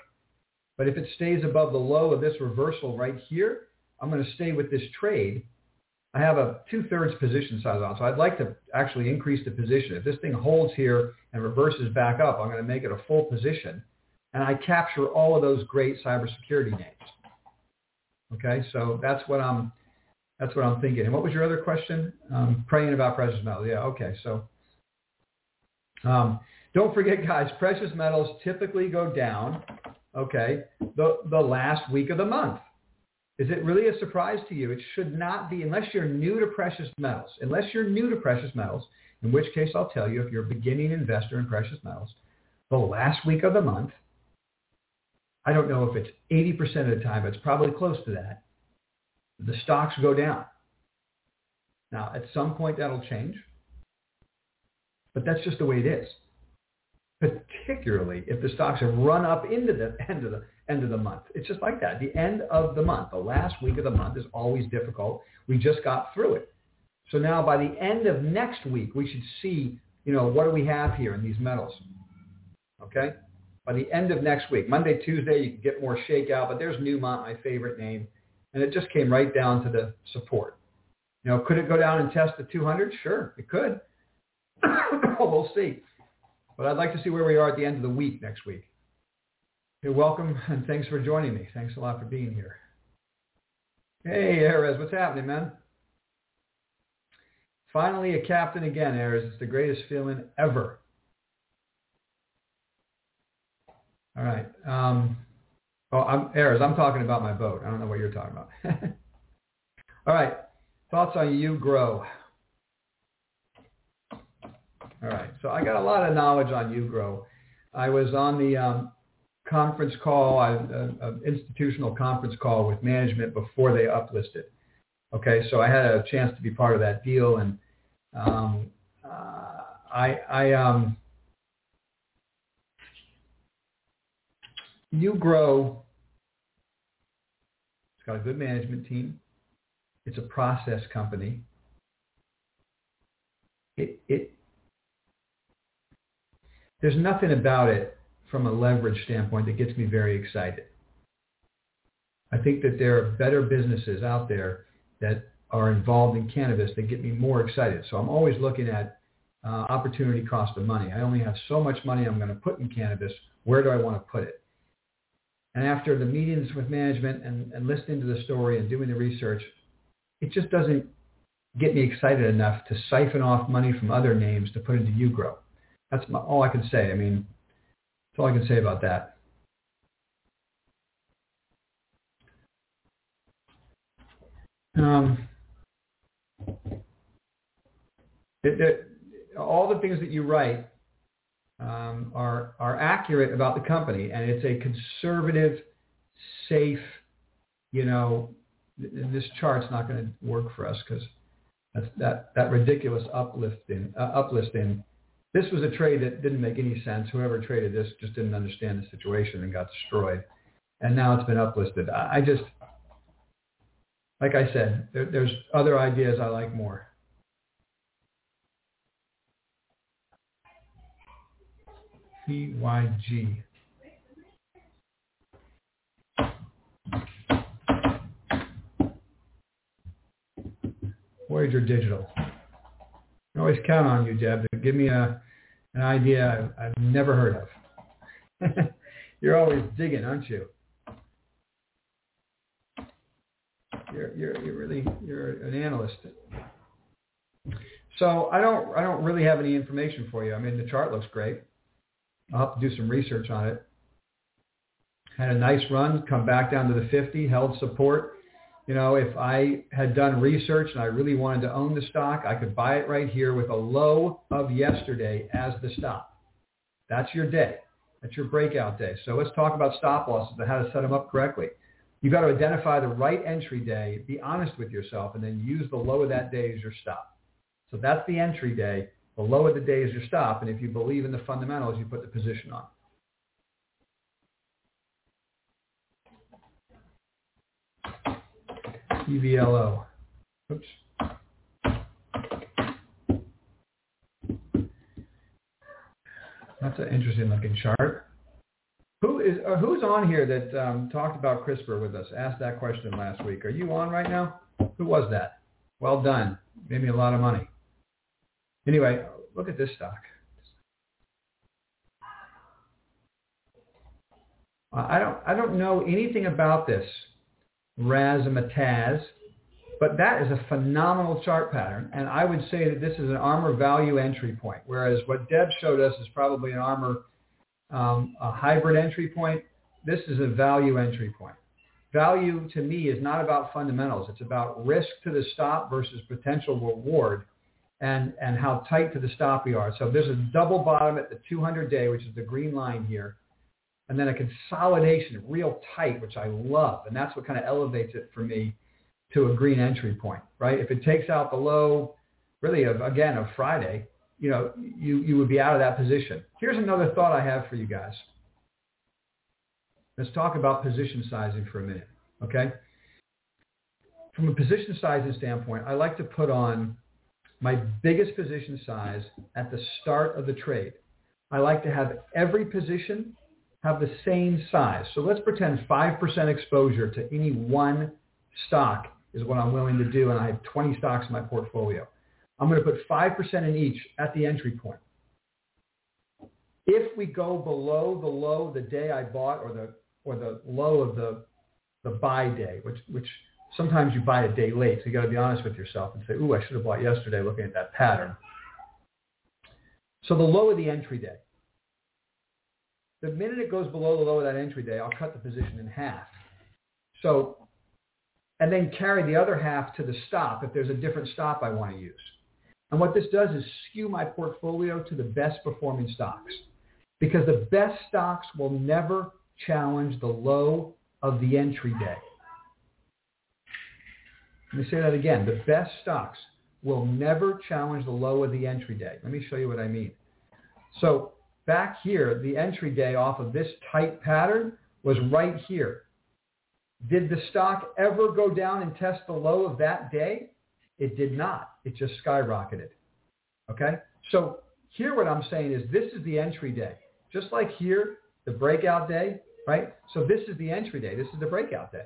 But if it stays above the low of this reversal right here, I'm going to stay with this trade. I have a two-thirds position size on, so I'd like to actually increase the position. If this thing holds here and reverses back up, I'm going to make it a full position, and I capture all of those great cybersecurity names. Okay, so that's what I'm that's what I'm thinking. And what was your other question? Um, praying about precious metals. Yeah, okay. So um, don't forget, guys, precious metals typically go down, okay, the, the last week of the month. Is it really a surprise to you? It should not be unless you're new to precious metals. Unless you're new to precious metals, in which case I'll tell you if you're a beginning investor in precious metals, the last week of the month, I don't know if it's 80% of the time, but it's probably close to that the stocks go down. Now, at some point that'll change, but that's just the way it is. Particularly if the stocks have run up into the end of the end of the month. It's just like that. The end of the month, the last week of the month is always difficult. We just got through it. So now by the end of next week, we should see, you know, what do we have here in these metals? Okay? By the end of next week, Monday, Tuesday, you can get more shakeout, but there's Newmont, my favorite name and it just came right down to the support. You know, could it go down and test the 200? Sure, it could. we'll see. But I'd like to see where we are at the end of the week next week. You're welcome, and thanks for joining me. Thanks a lot for being here. Hey, Erez, what's happening, man? Finally, a captain again, Erez. It's the greatest feeling ever. All right. Um, Oh, I'm Ayers. I'm talking about my boat. I don't know what you're talking about. All right. Thoughts on UGRO. All right. So I got a lot of knowledge on UGRO. I was on the um, conference call, an institutional conference call with management before they uplisted. Okay, so I had a chance to be part of that deal, and um, uh, I, I um, UGRO. It's got a good management team. It's a process company. It, it, there's nothing about it from a leverage standpoint that gets me very excited. I think that there are better businesses out there that are involved in cannabis that get me more excited. So I'm always looking at uh, opportunity cost of money. I only have so much money I'm going to put in cannabis. Where do I want to put it? And after the meetings with management and, and listening to the story and doing the research, it just doesn't get me excited enough to siphon off money from other names to put into UGRO. That's my, all I can say. I mean, that's all I can say about that. Um, it, it, all the things that you write, um, are are accurate about the company, and it's a conservative, safe, you know, this chart's not going to work for us because that that ridiculous uplifting uh, uplisting. This was a trade that didn't make any sense. Whoever traded this just didn't understand the situation and got destroyed. And now it's been uplisted. I, I just, like I said, there, there's other ideas I like more. PYG. Voyager Digital. I always count on you, Deb, to give me a, an idea I've, I've never heard of. you're always digging, aren't you? You're, you're, you're really you're an analyst. So I don't I don't really have any information for you. I mean the chart looks great. I'll have to do some research on it. Had a nice run, come back down to the 50, held support. You know, if I had done research and I really wanted to own the stock, I could buy it right here with a low of yesterday as the stop. That's your day. That's your breakout day. So let's talk about stop losses and how to set them up correctly. You've got to identify the right entry day, be honest with yourself, and then use the low of that day as your stop. So that's the entry day. The lower the day is your stop, and if you believe in the fundamentals, you put the position on. EVLO. Oops. That's an interesting looking chart. Who is uh, who's on here that um, talked about CRISPR with us? Asked that question last week. Are you on right now? Who was that? Well done. Made me a lot of money. Anyway, look at this stock. I don't I don't know anything about this razzmatazz, but that is a phenomenal chart pattern, and I would say that this is an ARMR value entry point, whereas what Deb showed us is probably an ARMR um, a hybrid entry point. This is a value entry point. Value to me is not about fundamentals. It's about risk to the stop versus potential reward and, and how tight to the stop we are. So there's a double bottom at the 200 day, which is the green line here, and then a consolidation real tight, which I love. And that's what kind of elevates it for me to a green entry point, right? If it takes out the low, really, of, again, of Friday, you know, you, you would be out of that position. Here's another thought I have for you guys. Let's talk about position sizing for a minute, okay? From a position sizing standpoint, I like to put on my biggest position size at the start of the trade. I like to have every position have the same size. So let's pretend 5% exposure to any one stock is what I'm willing to do, and I have 20 stocks in my portfolio. I'm going to put 5% in each at the entry point. If we go below the low the day I bought or the, or the low of the, the buy day, which, which sometimes you buy a day late. So you got to be honest with yourself and say, ooh, I should have bought yesterday looking at that pattern. So the low of the entry day. The minute it goes below the low of that entry day, I'll cut the position in half. So, and then carry the other half to the stop if there's a different stop I want to use. And what this does is skew my portfolio to the best performing stocks because the best stocks will never challenge the low of the entry day. Let me say that again. The best stocks will never challenge the low of the entry day. Let me show you what I mean. So back here, the entry day off of this tight pattern was right here. Did the stock ever go down and test the low of that day? It did not. It just skyrocketed. Okay? So here what I'm saying is this is the entry day. Just like here, the breakout day, right? So this is the entry day. This is the breakout day.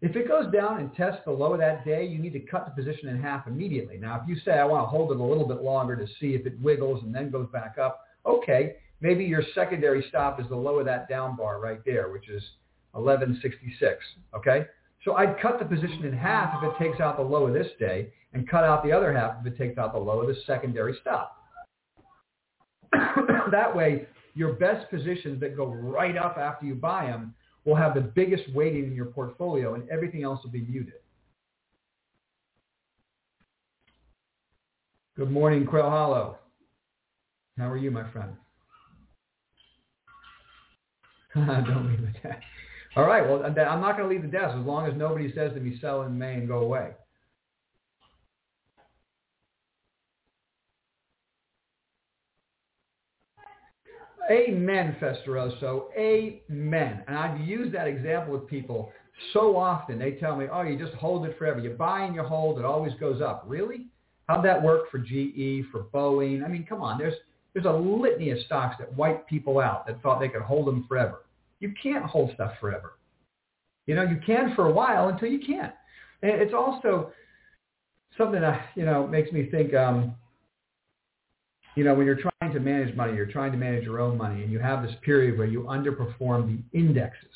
If it goes down and tests the low of that day, you need to cut the position in half immediately. Now, if you say, I want to hold it a little bit longer to see if it wiggles and then goes back up, okay, maybe your secondary stop is the low of that down bar right there, which is 1166, okay? So I'd cut the position in half if it takes out the low of this day and cut out the other half if it takes out the low of the secondary stop. that way, your best positions that go right up after you buy them will have the biggest weighting in your portfolio and everything else will be muted. Good morning, Quail Hollow. How are you, my friend? Don't leave the desk. All right, well, I'm not going to leave the desk as long as nobody says to me, sell in May and go away. Amen, Festeroso. Amen. And I've used that example with people so often. They tell me, oh, you just hold it forever. You buy and you hold. It always goes up. Really? How'd that work for GE, for Boeing? I mean, come on. There's, there's a litany of stocks that wiped people out that thought they could hold them forever. You can't hold stuff forever. You know, you can for a while until you can't. And it's also something that, you know, makes me think, um, you know, when you're trying to manage money, you're trying to manage your own money, and you have this period where you underperform the indexes,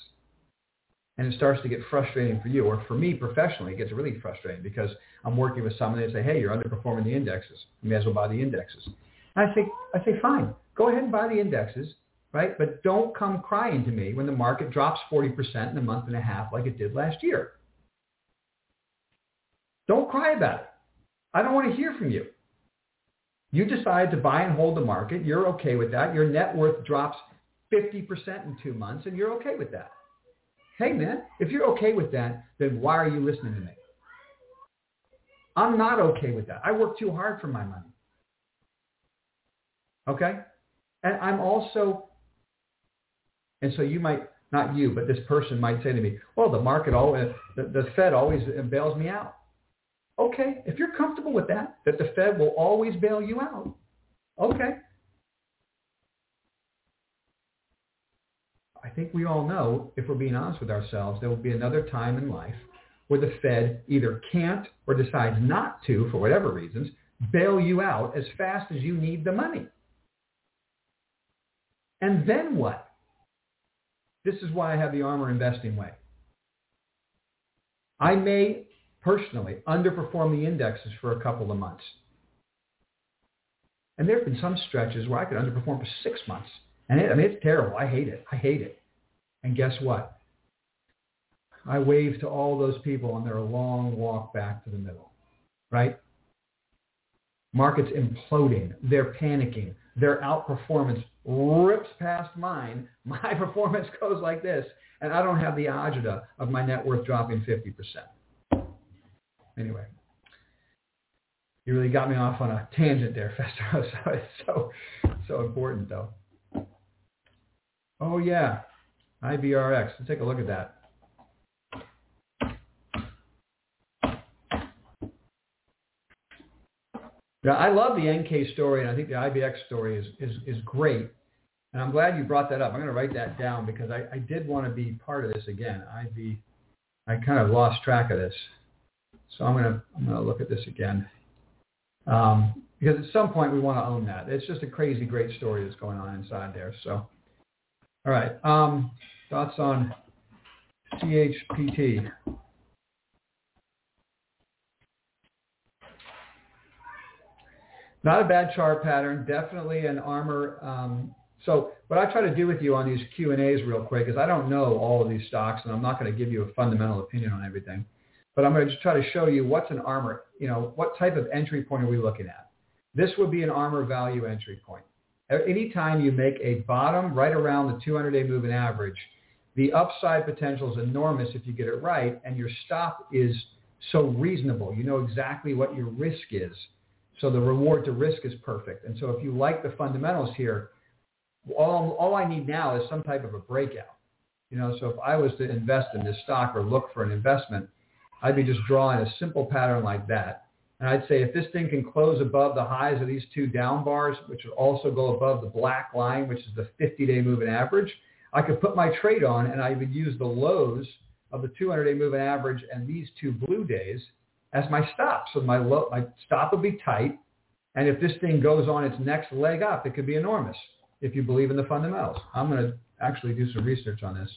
and it starts to get frustrating for you, or for me professionally, it gets really frustrating because I'm working with someone and they say, hey, you're underperforming the indexes. You may as well buy the indexes. And I say, I say, fine, go ahead and buy the indexes, right? But don't come crying to me when the market drops 40% in a month and a half like it did last year. Don't cry about it. I don't want to hear from you. You decide to buy and hold the market. You're okay with that. Your net worth drops 50% in two months, and you're okay with that. Hey, man, if you're okay with that, then why are you listening to me? I'm not okay with that. I work too hard for my money. Okay? And I'm also, and so you might, not you, but this person might say to me, well, the market always, the, the Fed always bails me out. Okay, if you're comfortable with that, that the Fed will always bail you out, okay. I think we all know, if we're being honest with ourselves, there will be another time in life where the Fed either can't or decides not to, for whatever reasons, bail you out as fast as you need the money. And then what? This is why I have the ARMR investing way. I may personally underperform the indexes for a couple of months. And there have been some stretches where I could underperform for six months. And it, I mean, it's terrible. I hate it. I hate it. And guess what? I wave to all those people on their long walk back to the middle, right? Markets imploding. They're panicking. Their outperformance rips past mine. My performance goes like this. And I don't have the agita of my net worth dropping 50%. Anyway, you really got me off on a tangent there, Festo. So it's so so important though. Oh yeah, IBRX. Let's take a look at that. Yeah, I love the NK story, and I think the IBX story is, is, is great. And I'm glad you brought that up. I'm going to write that down because I, I did want to be part of this again. IB, I kind of lost track of this. So I'm to, I'm to look at this again. Um, because at some point we want to own that. It's just a crazy great story that's going on inside there. So, all right. Um, thoughts on CHPT? Not a bad chart pattern. Definitely an ARMR. Um, so what I try to do with you on these Q&As real quick is I don't know all of these stocks, and I'm not going to give you a fundamental opinion on everything but I'm going to try to show you what's an ARMR, you know, what type of entry point are we looking at? This would be an ARMR value entry point. Anytime you make a bottom right around the 200-day moving average, the upside potential is enormous if you get it right, and your stop is so reasonable. You know exactly what your risk is. So the reward to risk is perfect. And so if you like the fundamentals here, all, all I need now is some type of a breakout. You know, so if I was to invest in this stock or look for an investment, I'd be just drawing a simple pattern like that. And I'd say if this thing can close above the highs of these two down bars, which would also go above the black line, which is the 50-day moving average, I could put my trade on and I would use the lows of the 200-day moving average and these two blue days as my stop. So my, low, my stop would be tight. And if this thing goes on its next leg up, it could be enormous if you believe in the fundamentals. I'm going to actually do some research on this.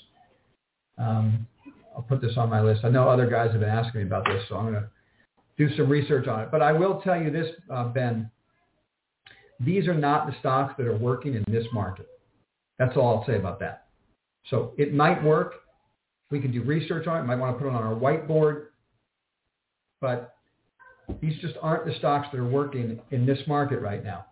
Um, I'll put this on my list. I know other guys have been asking me about this, so I'm going to do some research on it. But I will tell you this, uh, Ben. These are not the stocks that are working in this market. That's all I'll say about that. So it might work. We can do research on it. Might want to put it on our whiteboard. But these just aren't the stocks that are working in this market right now.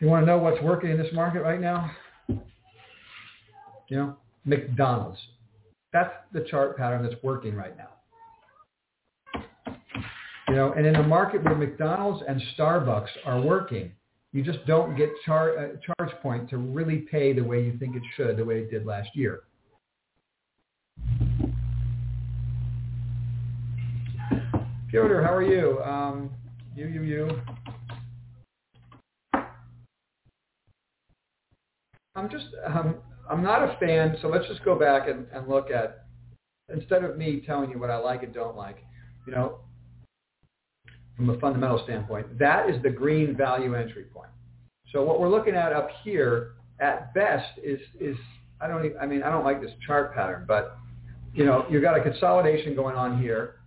You want to know what's working in this market right now? You know, McDonald's. That's the chart pattern that's working right now. You know, and in a market where McDonald's and Starbucks are working, you just don't get char- uh, charge point to really pay the way you think it should, the way it did last year. Piotr, how are you? Um, you, you, you. I'm just, um, I'm not a fan, so let's just go back and, and look at, instead of me telling you what I like and don't like, you know, from a fundamental standpoint, that is the green value entry point. So what we're looking at up here, at best, is, is I don't, even, I mean, I don't like this chart pattern, but, you know, you've got a consolidation going on here.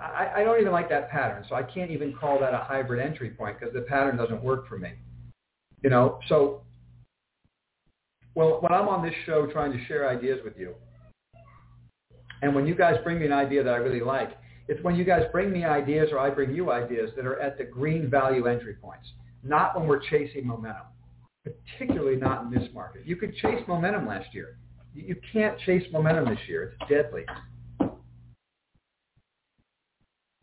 I, I don't even like that pattern, so I can't even call that a hybrid entry point because the pattern doesn't work for me. You know, so well, when I'm on this show trying to share ideas with you, and when you guys bring me an idea that I really like, it's when you guys bring me ideas or I bring you ideas that are at the green value entry points, not when we're chasing momentum, particularly not in this market. You could chase momentum last year. You can't chase momentum this year. It's deadly.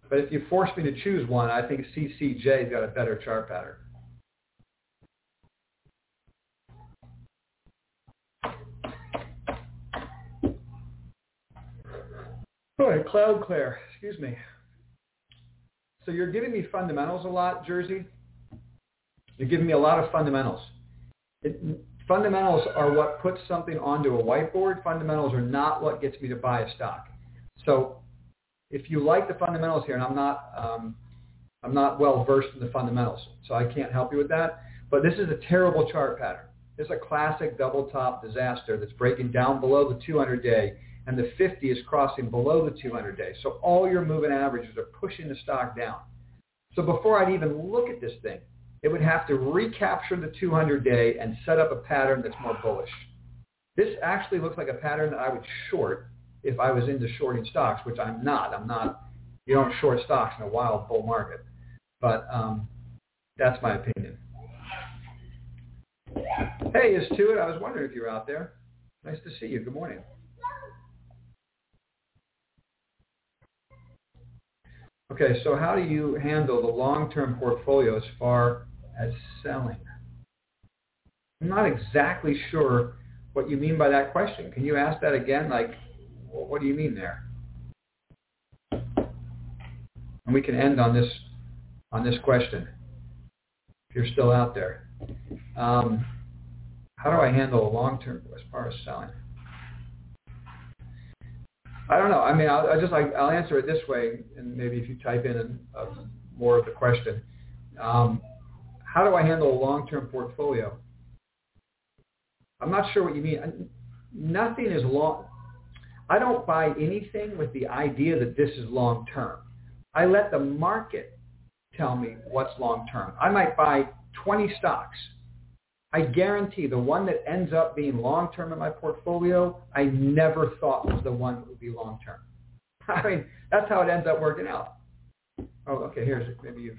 But if you force me to choose one, I think CCJ's got a better chart pattern. All right, Cloudclare, excuse me. So you're giving me fundamentals a lot, Jersey. You're giving me a lot of fundamentals. It, fundamentals are what puts something onto a whiteboard. Fundamentals are not what gets me to buy a stock. So if you like the fundamentals here, and I'm not, um, I'm not well versed in the fundamentals, so I can't help you with that. But this is a terrible chart pattern. This is a classic double top disaster that's breaking down below the 200 day and the 50 is crossing below the 200 day. So all your moving averages are pushing the stock down. So before I'd even look at this thing, it would have to recapture the 200 day and set up a pattern that's more bullish. This actually looks like a pattern that I would short if I was into shorting stocks, which I'm not. I'm not. You don't short stocks in a wild bull market. But um, that's my opinion. Hey, it's Tuit. I was wondering if you were out there. Nice to see you. Good morning. Okay, so how do you handle the long-term portfolio as far as selling? I'm not exactly sure what you mean by that question. Can you ask that again? Like, what do you mean there? And we can end on this on this question if you're still out there. Um, how do I handle a long-term as far as selling? I don't know. I mean, I'll, I'll just like I'll answer it this way, and maybe if you type in uh, more of the question, um, how do I handle a long-term portfolio? I'm not sure what you mean. Nothing is long. I don't buy anything with the idea that this is long-term. I let the market tell me what's long-term. I might buy 20 stocks I guarantee the one that ends up being long-term in my portfolio, I never thought was the one that would be long-term. I mean, that's how it ends up working out. Oh, okay, here's it. Maybe you've...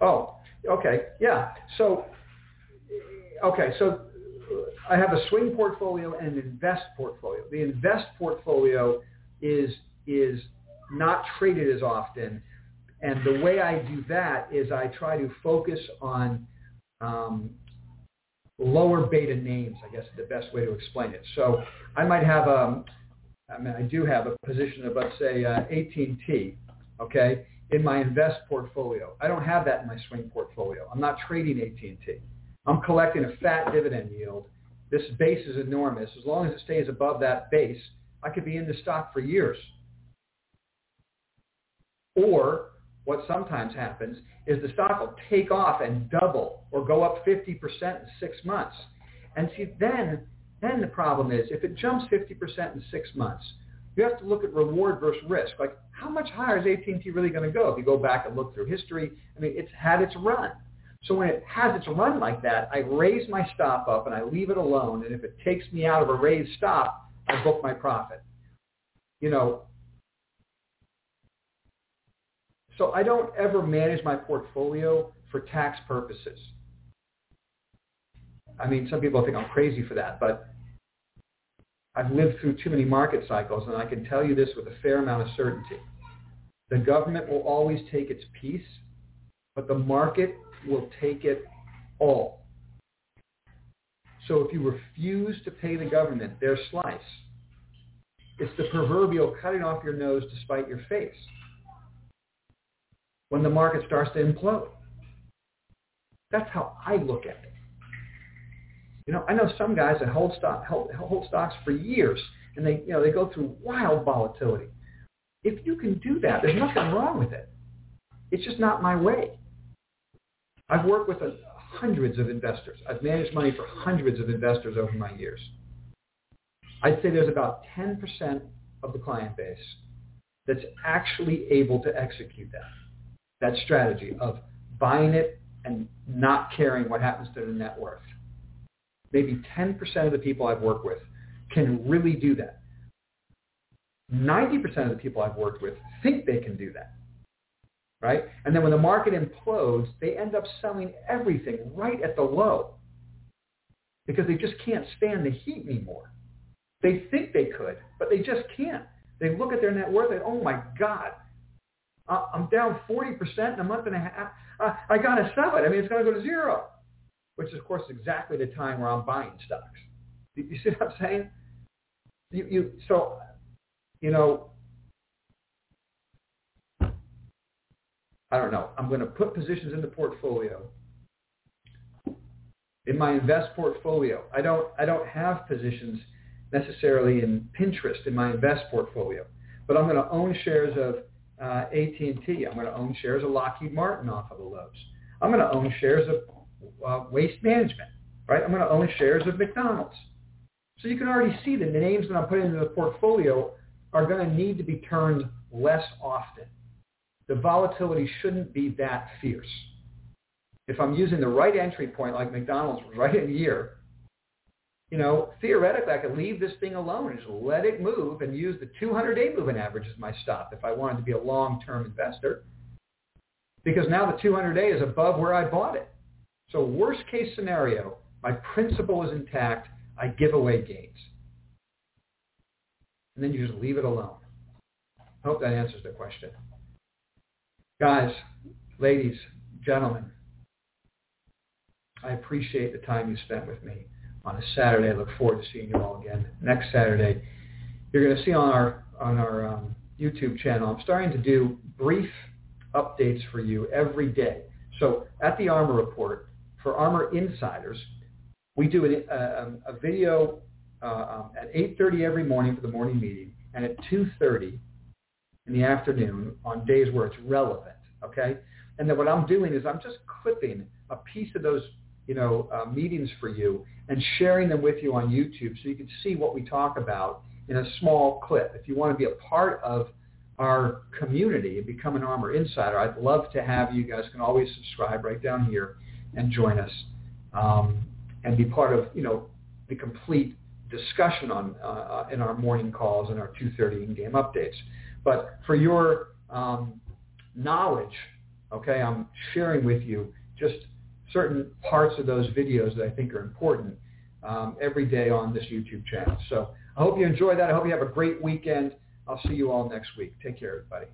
Oh, okay, yeah. So, okay, so I have a swing portfolio and an invest portfolio. The invest portfolio is is not traded as often and the way I do that is I try to focus on um, lower beta names, I guess is the best way to explain it. So I might have a, um, I mean, I do have a position of, let's say, uh, AT&T, okay, in my invest portfolio. I don't have that in my swing portfolio. I'm not trading AT&T. I'm collecting a fat dividend yield. This base is enormous. As long as it stays above that base, I could be in the stock for years. Or what sometimes happens is the stock will take off and double or go up 50% in six months. And see, then, then the problem is if it jumps 50% in six months, you have to look at reward versus risk. Like, how much higher is AT&T really going to go? If you go back and look through history, I mean, it's had its run. So when it has its run like that, I raise my stop up and I leave it alone. And if it takes me out of a raised stop, I book my profit. You know, so I don't ever manage my portfolio for tax purposes. I mean, some people think I'm crazy for that, but I've lived through too many market cycles, and I can tell you this with a fair amount of certainty. The government will always take its piece, but the market will take it all. So if you refuse to pay the government their slice, it's the proverbial cutting off your nose to spite your face when the market starts to implode. That's how I look at it. You know, I know some guys that hold stock hold, hold stocks for years, and they you know they go through wild volatility. If you can do that, there's nothing wrong with it. It's just not my way. I've worked with a, hundreds of investors. I've managed money for hundreds of investors over my years. I'd say there's about 10% of the client base that's actually able to execute that, that strategy of buying it and not caring what happens to the net worth. Maybe 10% of the people I've worked with can really do that. 90% of the people I've worked with think they can do that. Right? And then when the market implodes, they end up selling everything right at the low because they just can't stand the heat anymore. They think they could, but they just can't. They look at their net worth and, oh my God, Uh, I'm down 40% in a month and a half. I got to sell it. I mean, it's going to go to zero, which is, of course, exactly the time where I'm buying stocks. You see what I'm saying? You, you, so, you know, I don't know. I'm going to put positions in the portfolio. In my invest portfolio, I don't, I don't have positions necessarily in Pinterest in my invest portfolio, but I'm going to own shares of uh, AT&T. I'm going to own shares of Lockheed Martin off of the lows. I'm going to own shares of uh, Waste Management, right? I'm going to own shares of McDonald's. So you can already see that the names that I'm putting into the portfolio are going to need to be turned less often. The volatility shouldn't be that fierce. If I'm using the right entry point like McDonald's right in year, you know, theoretically, I could leave this thing alone and just let it move and use the 200-day moving average as my stop if I wanted to be a long-term investor. Because now the 200-day is above where I bought it. So worst case scenario, my principal is intact. I give away gains. And then you just leave it alone. I hope that answers the question. Guys, ladies, gentlemen, I appreciate the time you spent with me on a Saturday. I look forward to seeing you all again next Saturday. You're going to see on our on our um, YouTube channel. I'm starting to do brief updates for you every day. So at the ARMR Report for ARMR Insiders, we do a, a, a video uh, um, at 8:30 every morning for the morning meeting, and at 2:30 in the afternoon on days where it's relevant. Okay, and then what I'm doing is I'm just clipping a piece of those you know, uh, meetings for you and sharing them with you on YouTube so you can see what we talk about in a small clip. If you want to be a part of our community and become an ARMR Insider, I'd love to have you. Guys can always subscribe right down here and join us um, and be part of, you know, the complete discussion on uh in our morning calls and our 2.30 in-game updates. But for your um, knowledge, okay, I'm sharing with you just certain parts of those videos that I think are important um, every day on this YouTube channel. So I hope you enjoy that. I hope you have a great weekend. I'll see you all next week. Take care, everybody.